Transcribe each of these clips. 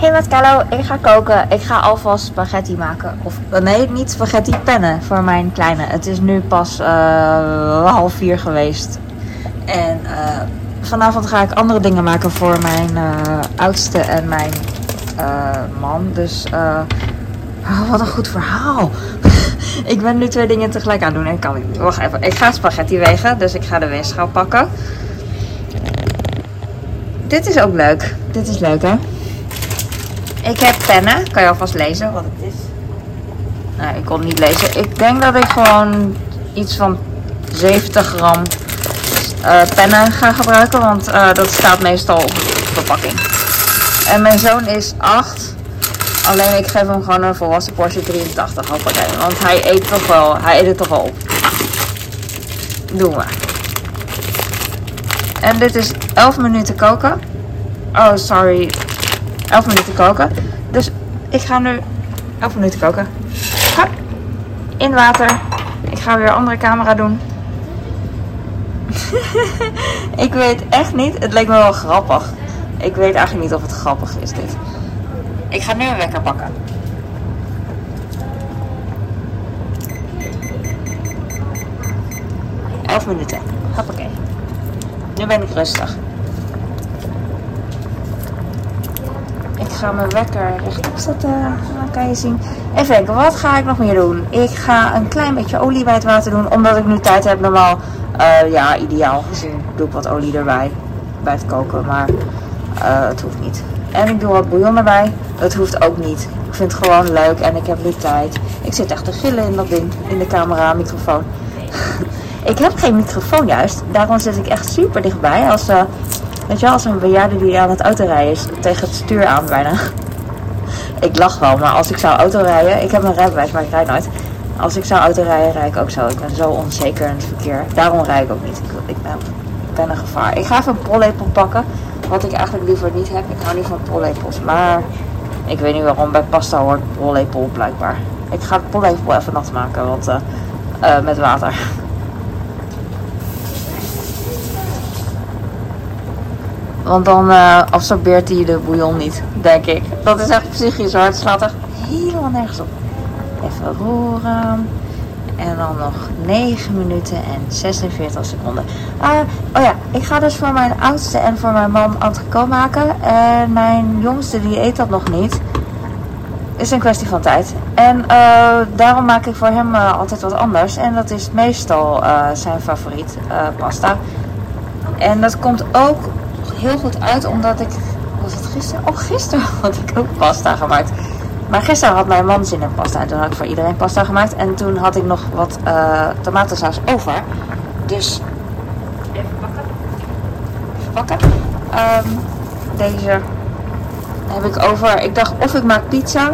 Hey met Carlo, ik ga koken. Ik ga alvast spaghetti maken. Of eh, nee, niet spaghetti pennen voor mijn kleine. Het is nu pas eh, half vier geweest. En eh, vanavond ga ik andere dingen maken voor mijn oudste en mijn man. Dus oh, wat een goed verhaal. ik ben nu twee dingen tegelijk aan doen en kan niet. Wacht even. Ik ga spaghetti wegen, dus ik ga de weegschaal pakken. Dit is ook leuk. Dit is leuk hè. Ik heb pennen. Kan je alvast lezen wat het is? Nee, ik kon niet lezen. Ik denk dat ik gewoon iets van 70 gram eh, pennen ga gebruiken. Want eh, dat staat meestal op de verpakking. En mijn zoon is 8. Alleen ik geef hem gewoon een volwassen portie 83. Hoppakee. Want hij eet toch wel. Hij eet het toch wel op. Doen we. En dit is 11 minuten koken. Oh, sorry. 11 minuten koken. Dus ik ga nu 11 minuten koken. Hup. In water. Ik ga weer een andere camera doen. ik weet echt niet. Het leek me wel grappig. Ik weet eigenlijk niet of het grappig is dit. Ik ga nu een wekker pakken. Elf minuten. Hoppakee. Nu ben ik rustig. Ik ga mijn wekker rechtop zetten. Dan kan je zien. Even kijken, wat ga ik nog meer doen? Ik ga een klein beetje olie bij het water doen. Omdat ik nu tijd heb. Normaal, eh, ja, ideaal gezien doe ik wat olie erbij. Bij het koken. Maar eh, het hoeft niet. En ik doe wat bouillon erbij. Het hoeft ook niet. Ik vind het gewoon leuk en ik heb nu tijd. Ik zit echt te gillen in dat ding. In de camera, microfoon. ik heb geen microfoon juist. Daarom zit ik echt super dichtbij. Als, eh, weet je als een bejaarde die aan het autorijden is. Tegen het stuur aan bijna. ik lach wel, maar als ik zou autorijden. Ik heb een rijbewijs, maar ik rijd nooit. Als ik zou autorijden, rijd ik ook zo. Ik ben zo onzeker in het verkeer. Daarom rijd ik ook niet. Ik, ik ben, ik ben een gevaar. Ik ga even een pollepel pakken. Wat ik eigenlijk liever niet heb. Ik hou niet van pollepels. Maar ik weet niet waarom. Bij pasta hoort pollepel blijkbaar. Ik ga de pollepel even nat maken. Want, eh, eh, met water. Want dan eh, absorbeert hij de bouillon niet, denk ik. Dat is echt psychisch hoor. Echt helemaal nergens op. Even roeren. En dan nog 9 minuten en 46 seconden. Ah, oh ja, ik ga dus voor mijn oudste en voor mijn man entrecote maken. En mijn jongste die eet dat nog niet. Is een kwestie van tijd. En eh, daarom maak ik voor hem eh, altijd wat anders. En dat is meestal eh, zijn favoriet pasta. En dat komt ook heel goed uit omdat ik... Was het gisteren? Oh, gisteren had ik ook pasta gemaakt. Maar gisteren had mijn man zin in pasta. En toen had ik voor iedereen pasta gemaakt. En toen had ik nog wat uh, tomatensaus over. Dus... Even pakken. Even pakken. Um, deze heb ik over. Ik dacht of ik maak pizza.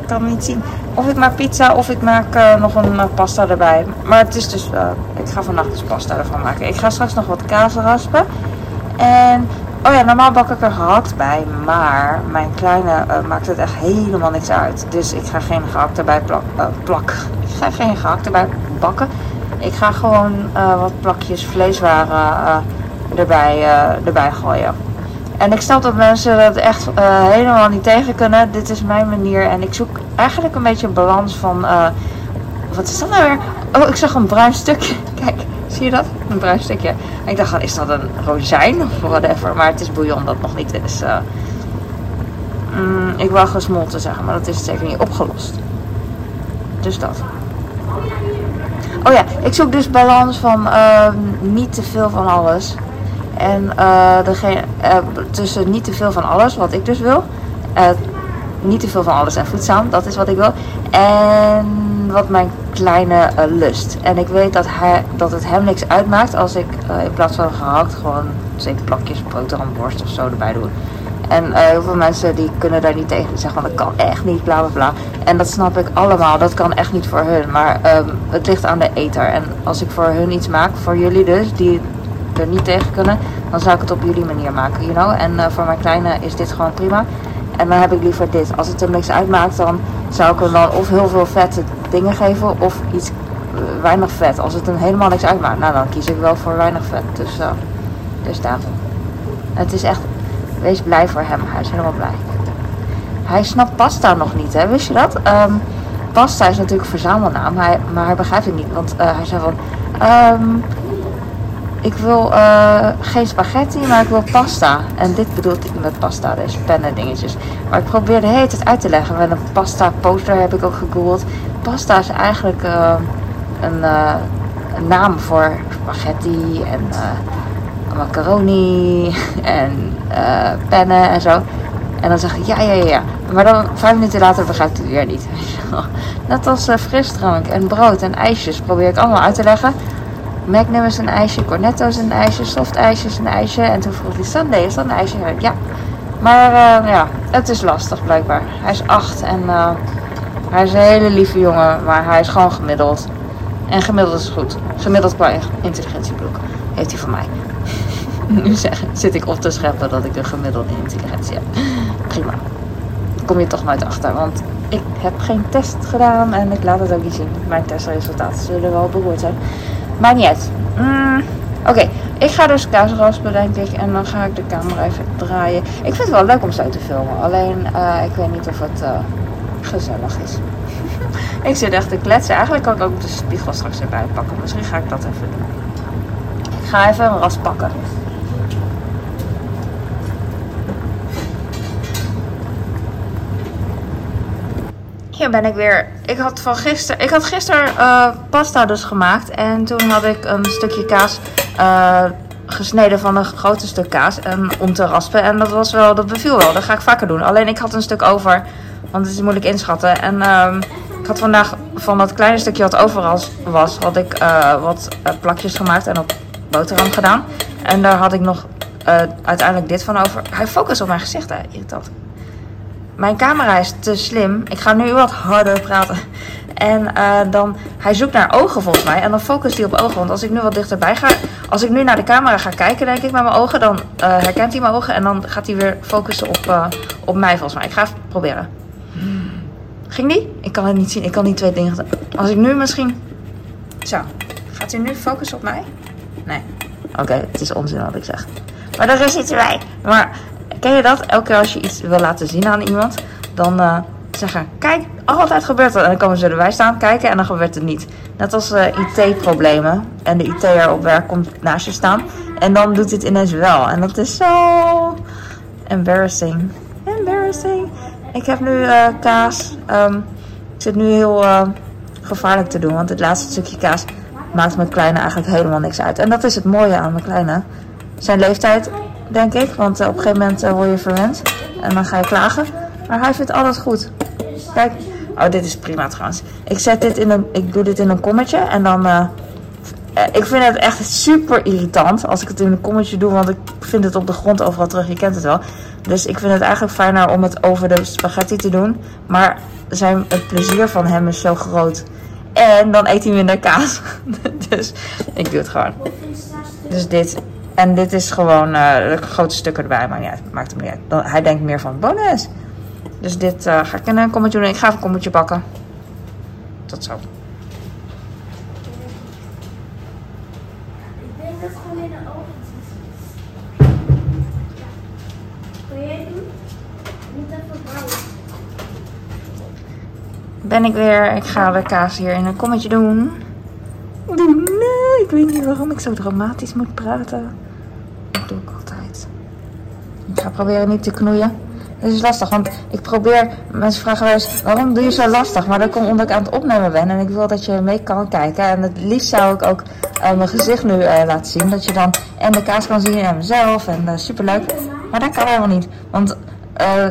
Ik kan niet zien. Of ik maak pizza of ik maak uh, nog een uh, pasta erbij. Maar het is dus... ik ga vannacht dus pasta ervan maken. Ik ga straks nog wat kaas raspen. En Oh ja, normaal bak ik er gehakt bij, maar mijn kleine uh, maakt het echt helemaal niks uit. Dus ik ga geen gehakt erbij plak, uh, plak. Ik ga geen gehakt erbij bakken. Ik ga gewoon uh, wat plakjes vleeswaren erbij, erbij gooien. En ik snap dat mensen dat echt helemaal niet tegen kunnen. Dit is mijn manier en ik zoek eigenlijk een beetje een balans van... wat is dat nou weer? Oh, ik zag een bruin stukje. Kijk. Zie je dat? Een bruin stukje. En ik dacht, is dat een rozijn of whatever? Maar het is bouillon dat nog niet is. Uh, mm, ik wou gesmolten zeggen, maar dat is zeker niet opgelost. Dus dat. Oh ja, ik zoek dus balans van uh, niet te veel van alles. En uh, degene, tussen niet te veel van alles, wat ik dus wil. niet te veel van alles en voedzaam, dat is wat ik wil. En wat mijn kleine uh, lust. En ik weet dat, hij, dat het hem niks uitmaakt als ik uh, in plaats van gehakt gewoon zeker plakjes boterhamworst of zo erbij doe. En uh, heel veel mensen die kunnen daar niet tegen zeggen, want dat kan echt niet, bla bla bla. En dat snap ik allemaal, dat kan echt niet voor hun. Maar um, het ligt aan de eter. En als ik voor hun iets maak, voor jullie dus, die er niet tegen kunnen, dan zou ik het op jullie manier maken, you know. En voor mijn kleine is dit gewoon prima. En dan heb ik liever dit. Als het hem niks uitmaakt, dan zou ik hem dan of heel veel vette dingen geven of iets uh, weinig vet. Als het hem helemaal niks uitmaakt, nou dan kies ik wel voor weinig vet. Dus, uh, dus daarom. Het is echt, wees blij voor hem. Hij is helemaal blij. hij snapt pasta nog niet, hè? Wist je dat? Ehm, pasta is natuurlijk een verzamelnaam, hij, maar hij begrijpt het niet. Want eh, hij zei van, ehm, ik wil eh, geen spaghetti, maar ik wil pasta. En dit bedoelt ik met pasta, dus pennen dingetjes. Maar ik probeer de hele tijd uit te leggen. Met een pasta poster heb ik ook gegoogeld. Pasta is eigenlijk uh, een, een, naam voor spaghetti en macaroni en pennen en zo. En dan zeg ik ja, ja, ja. Maar dan vijf minuten later begrijpt hij weer niet. Net als frisdrank en brood en ijsjes probeer ik allemaal uit te leggen. Magnum is een ijsje, Cornetto is een ijsje, soft ijsje een ijsje. En toen vroeg hij Sunday, is dat een ijsje? Ja. Maar ja, het is lastig blijkbaar. Hij is acht en hij is een hele lieve jongen, maar hij is gewoon gemiddeld. En gemiddeld is goed. Gemiddeld qua intelligentiebloek heeft hij van mij. nu zeg, zit ik op te scheppen dat ik een gemiddelde intelligentie heb. Prima. Kom je toch nooit achter, want ik heb geen test gedaan en ik laat het ook niet zien. Mijn testresultaten zullen wel beroerd zijn. Maar niet uit. Mm, Oké, ik ga dus kaas raspen denk ik en dan ga ik de camera even draaien. Ik vind het wel leuk om zo te filmen, alleen uh, ik weet niet of het uh, gezellig is. ik zit echt te kletsen. Eigenlijk kan ik ook de spiegel straks erbij pakken. Misschien ga ik dat even doen. Ik ga even een ras pakken. Hier ben ik weer. Ik had van gisteren. Ik had gisteren uh, pasta dus gemaakt. En toen had ik een stukje kaas uh, gesneden van een grote stuk kaas. En om te raspen. En dat was wel. Dat beviel wel. Dat ga ik vaker doen. Alleen ik had een stuk over. Want het is moeilijk inschatten. En uh, ik had vandaag van dat kleine stukje wat over was. Had ik uh, wat plakjes gemaakt. En op boterham gedaan. En daar had ik nog uiteindelijk dit van over. Hij focust op mijn gezicht. Hè. Irritant mijn camera is te slim. Ik ga nu wat harder praten. En dan, hij zoekt naar ogen volgens mij. En dan focust hij op ogen. Want als ik nu wat dichterbij ga, als ik nu naar de camera ga kijken, denk ik met mijn ogen, dan herkent hij mijn ogen. En dan gaat hij weer focussen op, op mij volgens mij. Ik ga even proberen. Ging die? Ik kan het niet zien. Ik kan niet twee dingen. Als ik nu misschien. Zo. Gaat hij nu focussen op mij? Nee. Oké, het is onzin wat ik zeg. Maar er is iets. Maar Ken je dat? Elke keer als je iets wil laten zien aan iemand, dan uh, zeggen: Kijk, altijd gebeurt het. En dan komen ze erbij staan kijken en dan gebeurt het niet. Net als uh, IT-problemen. En de IT'er op werk komt naast je staan. En dan doet het ineens wel. En dat is zo embarrassing. Embarrassing. Ik heb nu uh, kaas. Um, ik zit nu heel gevaarlijk te doen. Want het laatste stukje kaas maakt mijn kleine eigenlijk helemaal niks uit. En dat is het mooie aan mijn kleine. Zijn leeftijd denk ik. Want uh, op een gegeven moment word je verwend. En dan ga je klagen. Maar hij vindt alles goed. Kijk. Oh, dit is prima trouwens. Ik zet dit in een, ik doe dit in een kommetje. En dan, ik vind het echt super irritant als ik het in een kommetje doe. Want ik vind het op de grond overal terug. Je kent het wel. Dus ik vind het eigenlijk fijner om het over de spaghetti te doen. Maar zijn, het plezier van hem is zo groot. En dan eet hij minder kaas. dus ik doe het gewoon. Dus dit en dit is gewoon uh, grote stukken erbij, maar ja, maakt hem niet uit. Hij denkt meer van bonus. Dus dit uh, ga ik in een kommetje doen. Ik ga even een kommetje bakken. Tot zo. Ik denk dat gewoon in de oven Kun jij doen? Niet even bouwen. Ik weer. Ik ga de kaas hier in een kommetje doen. Nee, ik weet niet waarom ik zo dramatisch moet praten. Dat doe ik altijd. Ik ga proberen niet te knoeien. Het is lastig, want ik probeer... Mensen vragen wel eens, waarom doe je zo lastig? Maar dat komt omdat ik aan het opnemen ben. En ik wil dat je mee kan kijken. En het liefst zou ik ook uh, mijn gezicht nu uh, laten zien. Dat je dan en de kaas kan zien en mezelf. En uh, superleuk. Maar dat kan helemaal niet. Want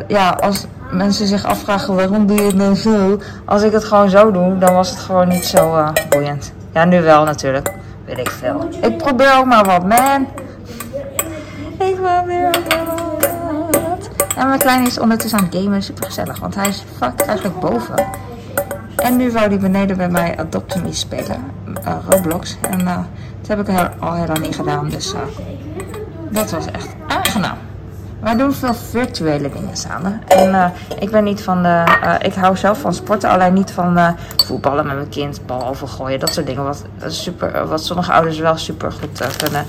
ja, als mensen zich afvragen waarom doe je het dan zo? Als ik het gewoon zo doe, dan was het gewoon niet zo boeiend. Ja, nu wel natuurlijk. Weet ik veel. Ik probeer ook maar wat, man. Ik probeer maar wat. En mijn kleine is ondertussen aan het gamen. Super gezellig, want hij is fuck eigenlijk boven. En nu wou hij beneden bij mij Adopt Me spelen. Uh, Roblox. En uh, dat heb ik al lang niet gedaan. Dus uh, dat was echt aangenaam. Wij doen veel virtuele dingen samen. En uh, ik ben niet van de. Uh, ik hou zelf van sporten, alleen niet van uh, voetballen met mijn kind, bal overgooien, dat soort dingen. Wat, super, wat sommige ouders wel super goed kunnen.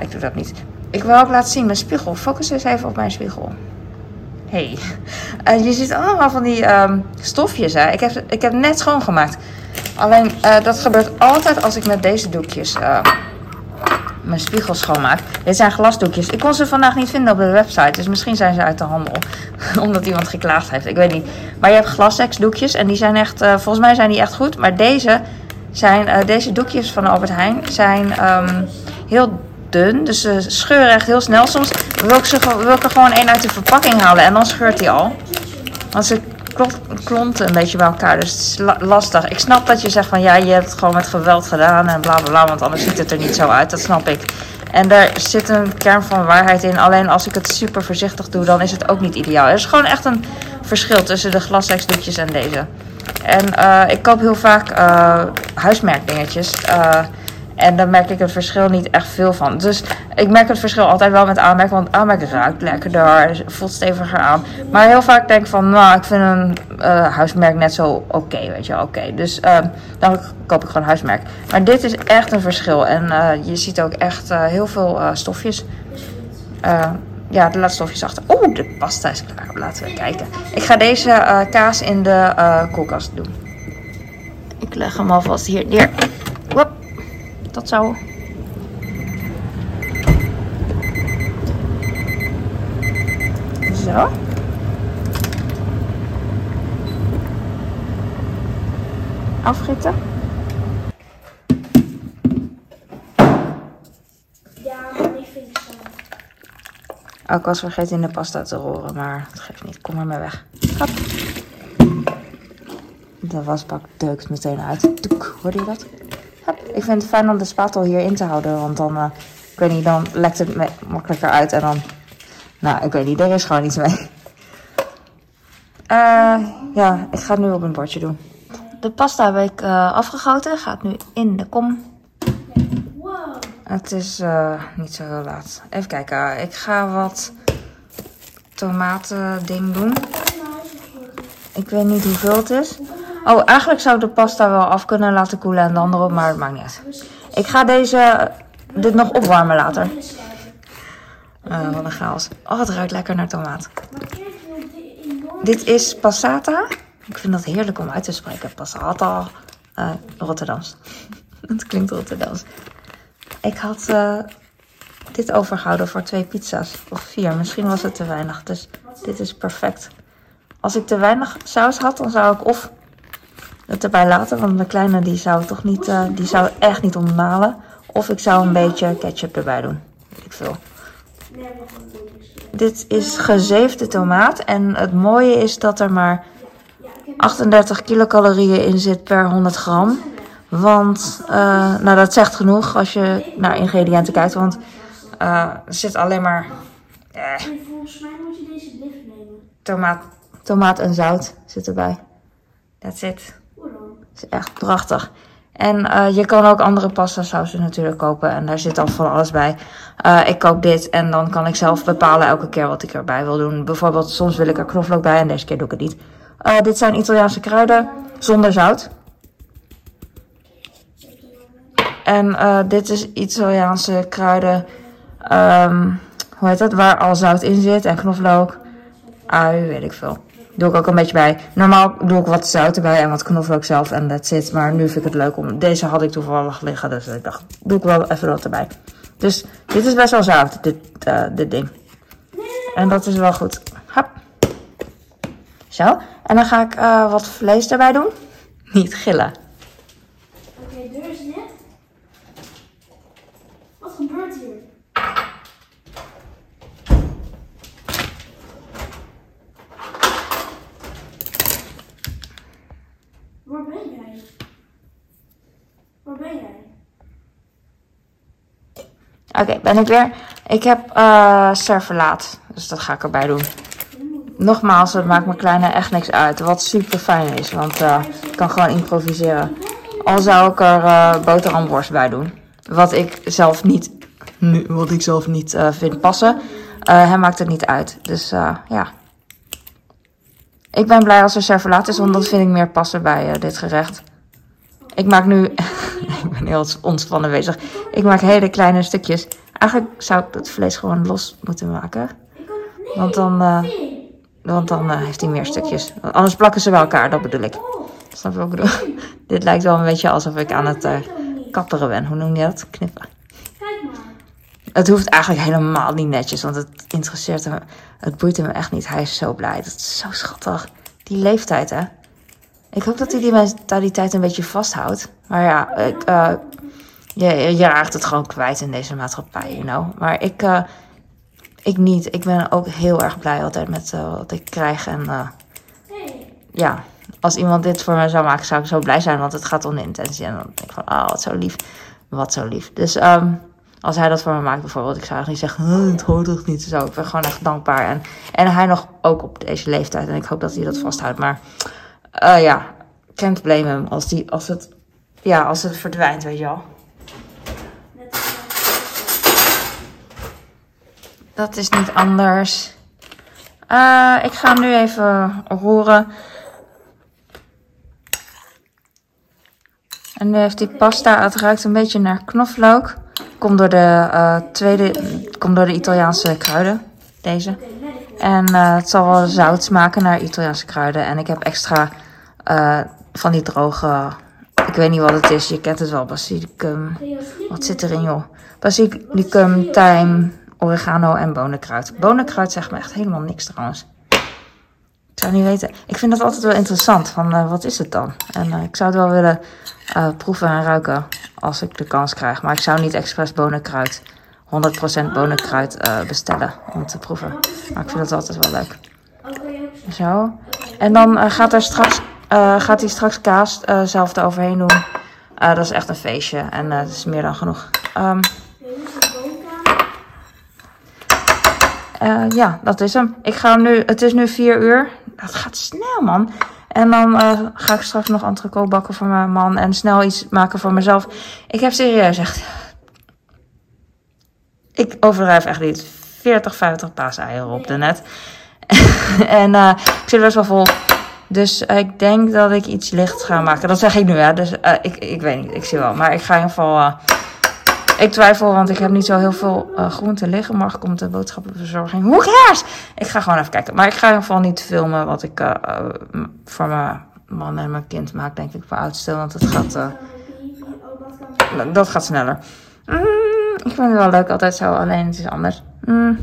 ik doe dat niet. Ik wil ook laten zien mijn spiegel. Focus eens even op mijn spiegel. Hey. Uh, je ziet allemaal van die um, stofjes. Hè? Ik, heb, ik heb net schoongemaakt. Alleen dat gebeurt altijd als ik met deze doekjes mijn spiegel schoonmaak. Dit zijn glasdoekjes. Ik kon ze vandaag niet vinden op de website. Dus misschien zijn ze uit de handel. Omdat iemand geklaagd heeft. Ik weet niet. Maar je hebt glasseksdoekjes. En die zijn echt, volgens mij zijn die echt goed. Maar deze, zijn, deze doekjes van Albert Heijn zijn um, heel dun. Dus ze scheuren echt heel snel. Soms wil ik, ze, wil ik er gewoon één uit de verpakking halen en dan scheurt hij al. Want ze klonten een beetje bij elkaar. Dus het is lastig. Ik snap dat je zegt van ja, je hebt het gewoon met geweld gedaan en bla bla bla. Want anders ziet het er niet zo uit. Dat snap ik. En daar zit een kern van waarheid in. Alleen als ik het super voorzichtig doe, dan is het ook niet ideaal. Er is gewoon echt een verschil tussen de glasseksdoekjes en deze. En uh, ik koop heel vaak uh, huismerkdingetjes. Uh, en dan merk ik het verschil niet echt veel van. Dus ik merk het verschil altijd wel met aanmerken. Want aanmerken ruikt lekkerder, voelt steviger aan. Maar heel vaak denk ik van, nou, ik vind een uh, huismerk net zo oké, weet je oké. Dus uh, dan koop ik gewoon huismerk. Maar dit is echt een verschil. En uh, je ziet ook echt heel veel stofjes. ja, de laatste stofjes achter. Oeh, de pasta is klaar. Laten we kijken. Ik ga deze kaas in de koelkast doen. Ik leg hem alvast hier neer. Dat zou... Zo. Afgieten. Ja, ik was vergeten in de pasta te roeren, maar het geeft niet. Kom maar weg. Hop. De wasbak deukt meteen uit. Toek, hoorde je dat? Ik vind het fijn om de spatel hierin te houden. Want dan, uh, ik weet niet, dan lekt het makkelijker uit. En dan, nou, ik weet niet, er is gewoon iets mee. Uh, ja, ik ga het nu op een bordje doen. De pasta heb ik uh, afgegoten. Gaat nu in de kom. Wow. Het is niet zo heel laat. Even kijken. Ik ga wat tomaten ding doen. Ik weet niet hoeveel het is. Oh, eigenlijk zou ik de pasta wel af kunnen laten koelen en dan erop, maar het maakt niet. Ik ga deze, dit nog opwarmen later. Uh, wat een chaos. Oh, het ruikt lekker naar tomaat. Dit is passata. Ik vind dat heerlijk om uit te spreken. Passata. Uh, Rotterdams. Het klinkt Rotterdams. Ik had dit overgehouden voor twee pizza's. Of vier. Misschien was het te weinig. Dus dit is perfect. Als ik te weinig saus had, dan zou ik of het erbij laten. Want mijn kleine die zou toch niet, uh, die zou echt niet ontmalen. Of ik zou een beetje ketchup erbij doen. Ik veel. Dit is gezeefde tomaat. En het mooie is dat er maar 38 kilocalorieën in zit per 100 gram. Want, uh, nou dat zegt genoeg als je naar ingrediënten kijkt. Want uh, er zit alleen maar... Eh. Tomaat, tomaat en zout zit erbij. That's it is echt prachtig. En uh, je kan ook andere pasta sausen natuurlijk kopen. En daar zit dan van alles bij. Uh, ik koop dit en dan kan ik zelf bepalen elke keer wat ik erbij wil doen. Bijvoorbeeld soms wil ik er knoflook bij en deze keer doe ik het niet. Uh, dit zijn Italiaanse kruiden zonder zout. En dit is Italiaanse kruiden. Um, hoe heet dat? Waar al zout in zit en knoflook. Ui, weet ik veel. Doe ik ook een beetje bij. Normaal doe ik wat zout erbij en wat knoflook zelf en that's it. Maar nu vind ik het leuk om... Deze had ik toevallig liggen, dus ik dacht, doe ik wel even wat erbij. Dus dit is best wel zout, dit, uh, dit ding. En dat is wel goed. Hop. Zo. En dan ga ik uh, wat vlees erbij doen. Niet gillen. Oké, okay, deur is net. Wat gebeurt hier? Oké, ben ik weer. Ik heb uh, serverlaat, dus dat ga ik erbij doen. Nogmaals, het maakt mijn kleine echt niks uit. Wat super fijn is, want uh, ik kan gewoon improviseren. Al zou ik er uh, boterhamworst bij doen. Wat ik zelf niet, wat ik zelf niet vind passen. hij maakt het niet uit. Dus ja. Ik ben blij als er serverlaat is, want dat vind ik meer passen bij dit gerecht. Ik maak nu, ik ben heel ontspannen bezig. Ik maak hele kleine stukjes. Eigenlijk zou ik het vlees gewoon los moeten maken. Want dan, uh, Want dan eh, heeft hij meer stukjes. Anders plakken ze bij elkaar, dat bedoel ik. Snap je wat ik bedoel? Dit lijkt wel een beetje alsof ik aan het eh, kapperen ben. Hoe noem je dat? Knippen. Het hoeft eigenlijk helemaal niet netjes, want het interesseert hem. Het boeit hem echt niet. Hij is zo blij. Dat is zo schattig. Die leeftijd, hè? Ik hoop dat hij die mentaliteit een beetje vasthoudt. Maar ja, ik, eh, je, je raakt het gewoon kwijt in deze maatschappij, you know. Maar ik, eh, ik niet. Ik ben ook heel erg blij altijd met eh, wat ik krijg. En ja, als iemand dit voor me zou maken, zou ik zo blij zijn. Want het gaat om de intentie. En dan denk ik van, oh, wat zo lief. Wat zo lief. Dus ehm, als hij dat voor me maakt bijvoorbeeld, ik zou niet zeggen, "Huh, het hoort toch niet zo. Ik ben gewoon echt dankbaar. En, en hij nog ook op deze leeftijd. En ik hoop dat hij dat vasthoudt. Maar eh, ja, can't blame hem als, die, als, het, ja, als het verdwijnt, weet je wel. Dat is niet anders. Eh, ik ga nu even roeren. En nu heeft die pasta, het ruikt een beetje naar knoflook. Komt door de, eh, tweede, komt door de Italiaanse kruiden, deze. En eh, het zal wel zout smaken naar Italiaanse kruiden. En ik heb extra eh, van die droge, ik weet niet wat het is, je kent het wel, basilicum. Wat zit erin, joh? Basilicum, thyme, oregano en bonenkruid. Bonenkruid zegt me echt helemaal niks trouwens. Zou niet weten. Ik vind dat altijd wel interessant. Van eh, wat is het dan? En eh, ik zou het wel willen eh, proeven en ruiken als ik de kans krijg. Maar ik zou niet expres bonenkruid, 100% bonenkruid bestellen om te proeven. Maar ik vind dat altijd wel leuk. Zo. En dan gaat, er straks, gaat hij straks kaas zelf eroverheen doen. Dat is echt een feestje. En dat is meer dan genoeg. Eh, ja, dat is hem. Ik ga hem nu, het is nu vier uur. Dat gaat snel, man. En dan eh, ga ik straks nog entrecote bakken voor mijn man. En snel iets maken voor mezelf. Ik heb serieus echt... Ik overdrijf echt niet. 40, 50 paaseieren op de net. en eh, ik zit best wel vol. Dus eh, ik denk dat ik iets licht ga maken. Dat zeg ik nu, hè. Dus ik, ik weet niet. Ik zie wel. Maar ik ga in ieder geval... ik twijfel, want ik heb niet zo heel veel eh groenten liggen. Morgen komt de boodschappenverzorging. Hoe cares? Ik ga gewoon even kijken. Maar ik ga in ieder geval niet filmen wat ik eh, eh, voor mijn man en mijn kind maak, denk ik, voor oudste. Want het gaat, dat gaat sneller. Mm, ik vind het wel leuk, altijd zo. Alleen het is anders. Mm.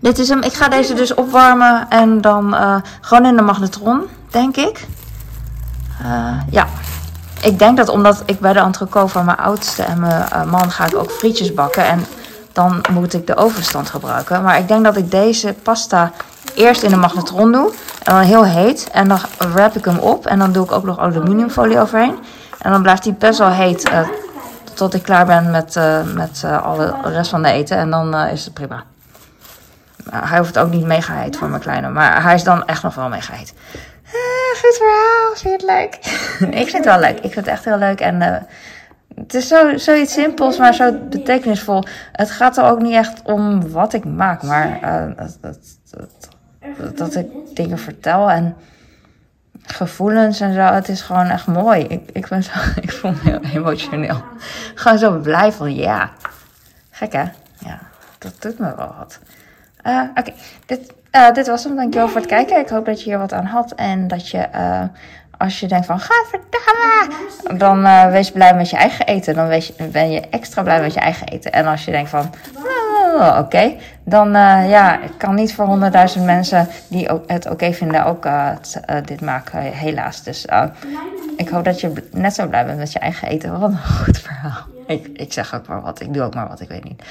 Dit is hem. Ik ga deze dus opwarmen en dan gewoon in de magnetron, denk ik. Ja. Ik denk dat omdat ik bij de entrecote van mijn oudste en mijn eh, man ga ik ook frietjes bakken. En dan moet ik de ovenstand gebruiken. Maar ik denk dat ik deze pasta eerst in de magnetron doe. En dan heel heet. En dan wrap ik hem op. En dan doe ik ook nog aluminiumfolie overheen. En dan blijft hij best wel heet eh, tot ik klaar ben met, eh, met alle rest van de eten. En dan is het prima. Hij hoeft ook niet mega heet voor mijn kleine. Maar hij is dan echt nog wel mega heet. Goed verhaal. Vind je het leuk? ik vind het wel leuk. Ik vind het echt heel leuk. En eh, het is zo, zoiets simpels, maar zo betekenisvol. Het gaat er ook niet echt om wat ik maak. Maar eh, dat, dat, dat ik dingen vertel en gevoelens en zo. Het is gewoon echt mooi. Ik, ik, ben zo, ik voel me heel emotioneel. Gewoon zo blij van ja. Gek hè? Ja, dat doet me wel wat. Eh, Oké, dit, eh, dit was hem. Dankjewel voor het kijken. Ik hoop dat je hier wat aan had. En dat je, eh, als je denkt van, gadverdamme, dan eh, wees blij met je eigen eten. Dan ben je extra blij met je eigen eten. En als je denkt van, oh, oké, dan ja, ik kan niet voor honderdduizend mensen die het oké vinden ook dit maken, helaas. Dus ik hoop dat je net zo blij bent met je eigen eten. Wat een goed verhaal. Ik, ik zeg ook maar wat, ik doe ook maar wat, ik weet niet.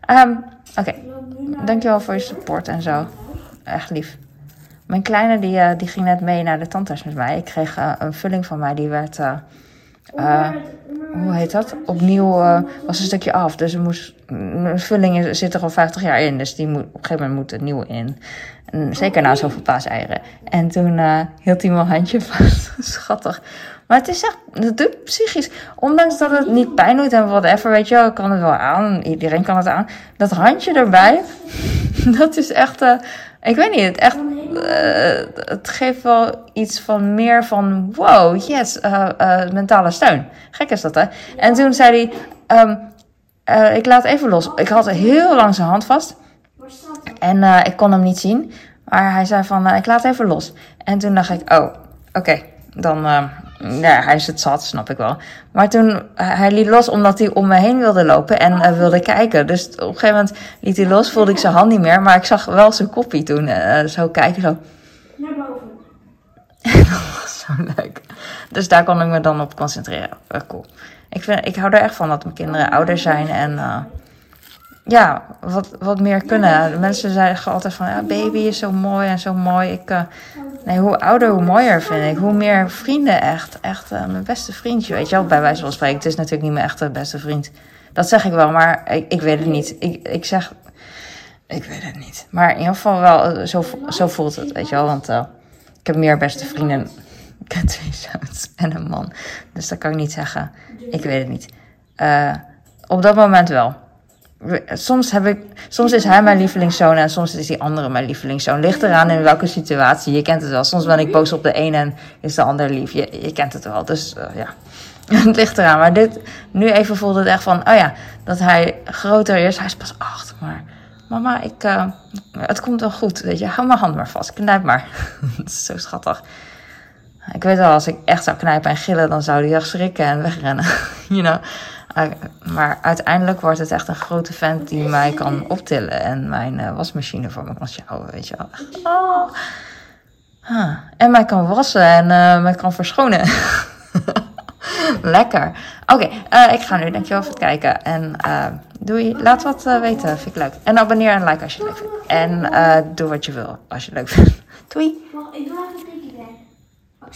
Ehm, Oké, dankjewel voor je support en zo. Echt lief. Mijn kleine die, eh, die ging net mee naar de tandarts met mij. Ik kreeg eh, een vulling van mij die werd, eh, hoe heet dat? Opnieuw was een stukje af. Dus er moest, een vulling zit er al 50 jaar in. Dus die moet, op een gegeven moment moet er nieuw in. En zeker na zoveel paaseieren. En toen hield hij mijn handje vast. Schattig. Maar het is echt, het doet psychisch. Ondanks dat het niet pijn doet en whatever, weet je wel, ik kan het wel aan. Iedereen kan het aan. Dat handje erbij, dat is echt, ik weet niet, het, echt, eh, het geeft wel iets van meer van, wow, yes, eh, eh, mentale steun. Gek is dat, hè? En toen zei hij, ehm, eh, ik laat even los. Ik had heel lang zijn hand vast. En ik kon hem niet zien. Maar hij zei van, ik laat even los. En toen dacht ik, oh, oké, dan, ja, hij is het zat, snap ik wel. Maar toen, hij liet los omdat hij om me heen wilde lopen en eh, wilde kijken. Dus op een gegeven moment liet hij los, voelde ik zijn hand niet meer. Maar ik zag wel zijn koppie toen, eh, zo kijken, zo. Naar boven. dat was zo leuk. Dus daar kon ik me dan op concentreren. Eh, cool. Ik, vind, ik hou er echt van dat mijn kinderen ouder zijn en ja, wat, wat meer kunnen. De mensen zeggen altijd van, ja, baby is zo mooi en zo mooi. Ik, nee, hoe ouder, hoe mooier vind ik. Hoe meer vrienden echt. Echt eh, mijn beste vriendje, weet je wel, bij wijze van spreken. Het is natuurlijk niet mijn echte beste vriend. Dat zeg ik wel, maar ik, ik weet het niet. Ik, ik zeg, ik weet het niet. Maar in ieder geval wel, eh, zo, zo voelt het, weet je wel. Want eh, ik heb meer beste vrienden. Ik heb twee zoons en een man. Dus dat kan ik niet zeggen. Ik weet het niet. Op dat moment wel. Soms, heb ik, soms is hij mijn lievelingszoon en soms is die andere mijn lievelingszoon. Ligt eraan in welke situatie. Je kent het wel. Soms ben ik boos op de ene en is de ander lief. Je, je kent het wel. Dus eh, ja, het ligt eraan. Maar dit, nu even voelde het echt van, oh ja, dat hij groter is. Hij is pas acht, maar mama, ik, eh, het komt wel goed. Weet je, hou mijn hand maar vast. Knijp maar. zo schattig. Ik weet wel, als ik echt zou knijpen en gillen, dan zou hij echt schrikken en wegrennen. you know? Uh, maar uiteindelijk wordt het echt een grote vent die mij kan optillen en mijn uh, wasmachine voor me kan sjouwen, weet je wel. Oh. Huh. En mij kan wassen en uh, mij kan verschonen. Lekker. Oké, okay, ik ga nu. Dankjewel voor het kijken. En doei. Laat wat weten. Vind ik leuk. En abonneer en like als je het leuk vindt. En doe wat je wil als je het leuk vindt. Doei.